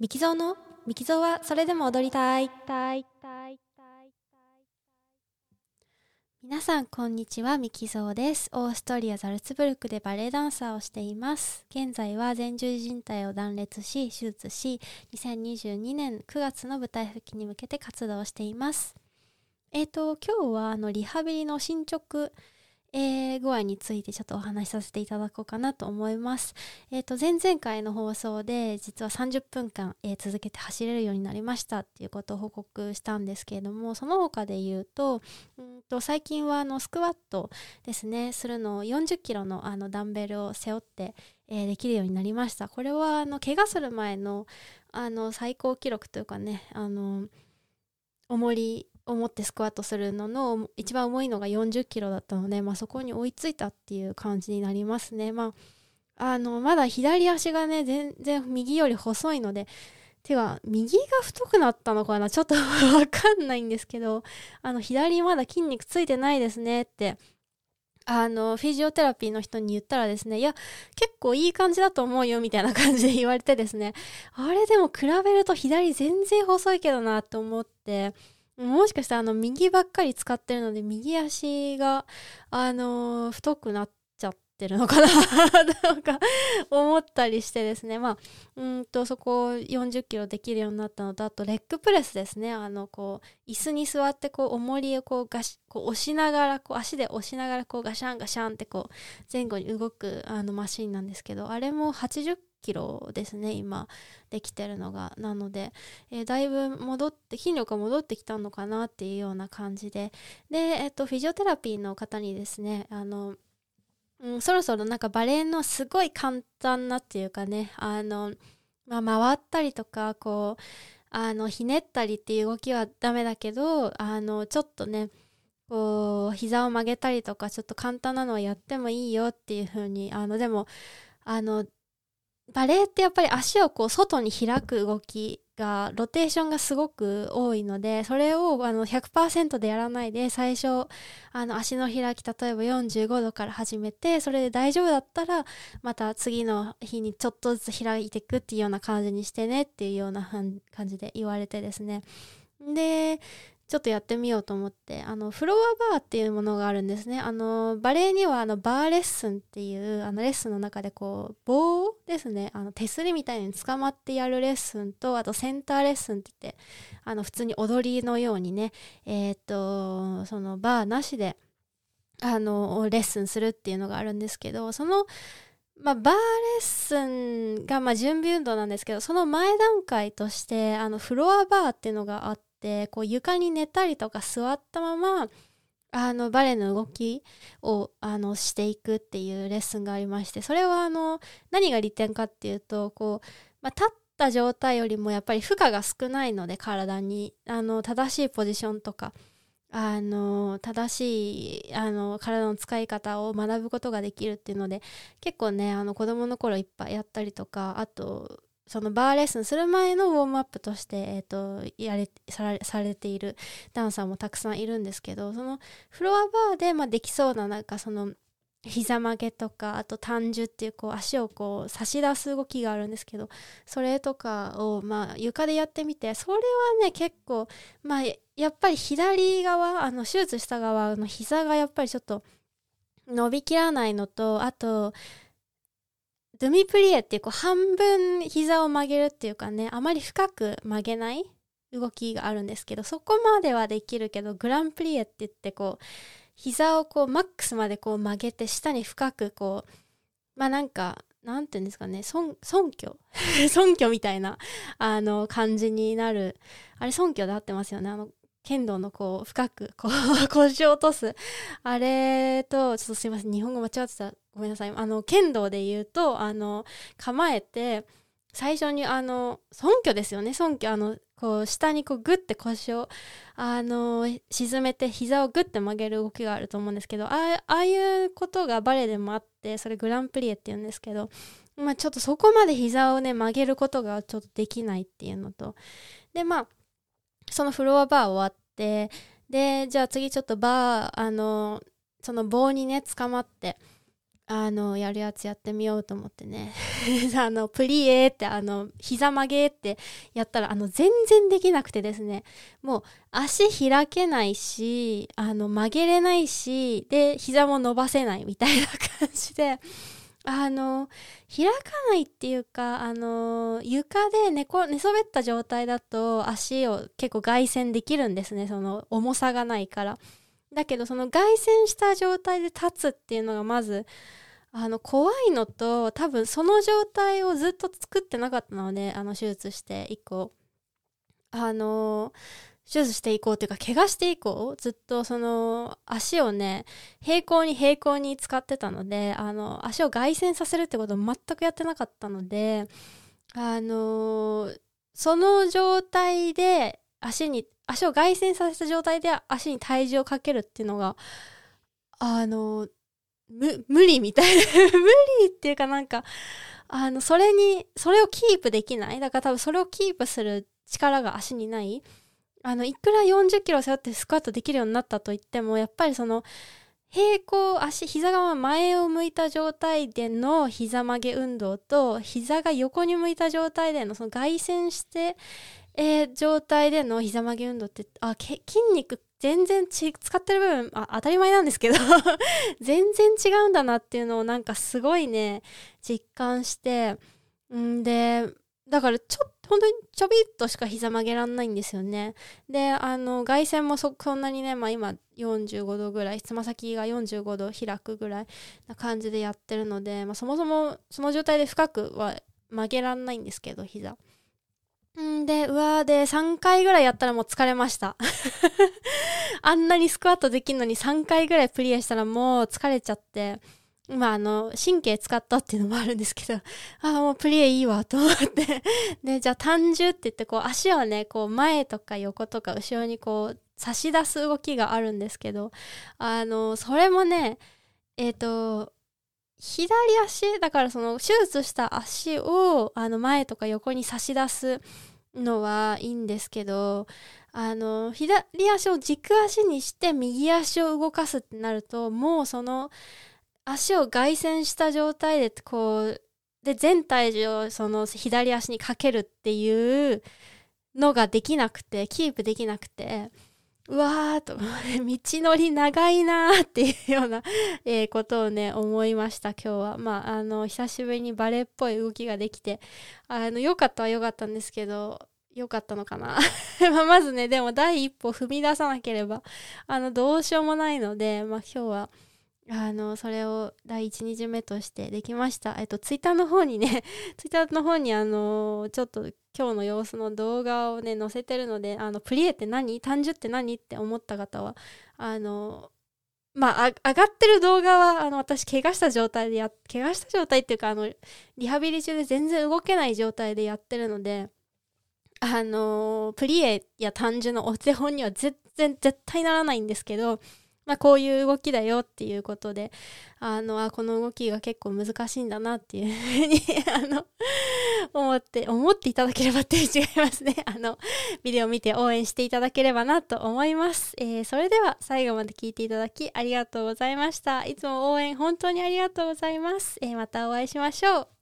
ミキゾーの？ミキゾーはそれでも踊りたい。皆さんこんにちは、ミキゾーです。オーストリア・ザルツブルクでバレエダンサーをしています。現在は前十字靭帯を断裂し、手術し、2022年9月の舞台復帰に向けて活動しています。えっ、と、今日はあのリハビリの進捗、えー具合についてちょっとお話しさせていただこうかなと思います。えっ、と、前々回の放送で実は30分間、えー続けて走れるようになりましたっていうことを報告したんですけれども、その他で言うと、うんと最近はあのスクワットですね、するのを40キロのあのダンベルを背負って、えーできるようになりました。これはあの怪我する前のあの最高記録というかね、あの重りを持ってスクワットするのの一番重いのが40キロだったので、まあ、そこに追いついたっていう感じになりますね。まあ、あのまだ左足がね全然右より細いのでてか右が太くなったのかな？ちょっと わかんないんですけどあの左まだ筋肉ついてないですねってあのフィジオテラピーの人に言ったらですねいや結構いい感じだと思うよみたいな感じで言われてですねあれでも比べると左全然細いけどなと思ってもしかしたらあの右ばっかり使ってるので右足があのー太くなっちゃってるのかな なんか思ったりしてですね。まあうんとそこを40キロできるようになったのとあとレッグプレスですね。あのこう椅子に座ってこう重りをこうガシこう押しながらこう足で押しながらこうガシャンガシャンってこう前後に動くあのマシンなんですけどあれも80キロですね今できてるのが。なのでえーだいぶ戻って筋力が戻ってきたのかなっていうような感じで。で、えっとフィジオテラピーの方にですねあの、うん、そろそろなんかバレエのすごい簡単なっていうかねあの、まあ、回ったりとかこうあのひねったりっていう動きはダメだけどあのちょっとねこう膝を曲げたりとかちょっと簡単なのはやってもいいよっていう風にあのでもあのバレエってやっぱり足をこう外に開く動きがロテーションがすごく多いのでそれをあの100%でやらないで最初あの足の開き例えば45度から始めてそれで大丈夫だったらまた次の日にちょっとずつ開いていくっていうような感じにしてねっていうような感じで言われてですね。でちょっとやってみようと思ってあのフロアバーっていうものがあるんですね。あのバレエにはあのバーレッスンっていうあのレッスンの中でこう棒ですね。あの手すりみたいに捕まってやるレッスンとあとセンターレッスンって言ってあの普通に踊りのようにねえーっとそのバーなしであのレッスンするっていうのがあるんですけどそのまあ、バーレッスンがまあ準備運動なんですけどその前段階としてあのフロアバーっていうのがあってこう床に寝たりとか座ったままあのバレエの動きをあのしていくっていうレッスンがありましてそれはあの何が利点かっていうとこう、まあ、立った状態よりもやっぱり負荷が少ないので体に。あの正しいポジションとかあの正しいあの体の使い方を学ぶことができるっていうので結構ねあの子供の頃いっぱいやったりとかあとそのバーレッスンする前のウォームアップとして、えー、とやれされされているダンサーもたくさんいるんですけどそのフロアバーで、まあ、できそうななんかその膝曲げとかあと単樹っていうこう足をこう差し出す動きがあるんですけどそれとかをまあ床でやってみてそれはね結構まあやっぱり左側あの手術した側の膝がやっぱりちょっと伸びきらないのとあとドゥミプリエってこう半分膝を曲げるっていうかねあまり深く曲げない動きがあるんですけどそこまではできるけどグランプリエって言ってこう膝をこうマックスまでこう曲げて下に深くこうまあなんかなんていうんですかね尊尊虚？尊虚みたいなあの感じになる。あれ尊虚で合ってますよね。あの剣道のこう深く こう腰を落とす。あれとちょっとすいません。日本語間違ってた。ごめんなさい。あの剣道で言うとあの構えて最初にあの尊虚ですよね。尊虚。あのこう下にこうグッて腰をあの沈めて膝をグッて曲げる動きがあると思うんですけどああいうことがバレエでもあってそれグランプリエって言うんですけどまあちょっとそこまで膝をね曲げることがちょっとできないっていうのと。でまあそのフロアバー終わってでじゃあ次ちょっとバーあのその棒にね捕まってあのやるやつやってみようと思ってね。あのプリエってあの膝曲げってやったらあの全然できなくてですね。もう足開けないしあの曲げれないしで膝も伸ばせないみたいな感じで。あの開かないっていうかあの床で寝こ寝そべった状態だと足を結構外旋できるんですねその重さがないから。だけどその外旋した状態で立つっていうのがまずあの怖いのと多分その状態をずっと作ってなかったのであの手術して以降あの手術していこうというか怪我していこう。ずっとその足をね平行に平行に使ってたのであの足を外旋させるってことを全くやってなかったのであのその状態で足に足を外旋させた状態で足に体重をかけるっていうのがあの無無理みたいな。無理っていうかなんかあのそれにそれをキープできない。だから多分それをキープする力が足にない。あのいくら40キロ背負ってスクワットできるようになったといってもやっぱりその平行足膝が前を向いた状態での膝曲げ運動と膝が横に向いた状態でのその外旋して、えー、状態での膝曲げ運動ってあ筋肉全然使ってる部分あ当たり前なんですけど 全然違うんだなっていうのをなんかすごいね実感してんでだからちょっと本当にちょびっとしか膝曲げらんないんですよね。であの外旋もそそんなにねまあ今45度ぐらいつま先が45度開くぐらいな感じでやってるので、まあ、そもそもその状態で深くは曲げらんないんですけど膝。んで、うわーで3回ぐらいやったらもう疲れました。あんなにスクワットできるのに3回ぐらいプリエしたらもう疲れちゃって、まああの、神経使ったっていうのもあるんですけど、ああ、もうプリエいいわと思って。で、じゃあ単純って言ってこう足をね、こう前とか横とか後ろにこう差し出す動きがあるんですけど、あの、それもね、えっ、ー、と、左足だからその手術した足をあの前とか横に差し出すのはいいんですけどあの左足を軸足にして右足を動かすってなるともうその足を外旋した状態でこうで全体重をその左足にかけるっていうのができなくてキープできなくてうわーと 道のり長いなーっていうような、え、ことをね思いました今日は。まああの久しぶりにバレエっぽい動きができてあの良かったは良かったんですけど良かったのかな。ままずねでも第一歩踏み出さなければあのどうしようもないのでまあ今日はあのそれを第1日目としてできました。えっとツイッターの方にね ツイッターの方にあのちょっと今日の様子の動画をね載せてるのであのプリエって何？単純って何って思った方はあのまあ上がってる動画はあの私怪我した状態でや怪我した状態っていうかあのリハビリ中で全然動けない状態でやってるのであのプリエや単純のお手本には全然絶対ならないんですけどまあ、こういう動きだよっていうことであのあこの動きが結構難しいんだなっていうふうに あの思って思っていただければって違いますね。あのビデオ見て応援していただければなと思います、えー、それでは最後まで聞いていただきありがとうございました。いつも応援本当にありがとうございます、えー、またお会いしましょう。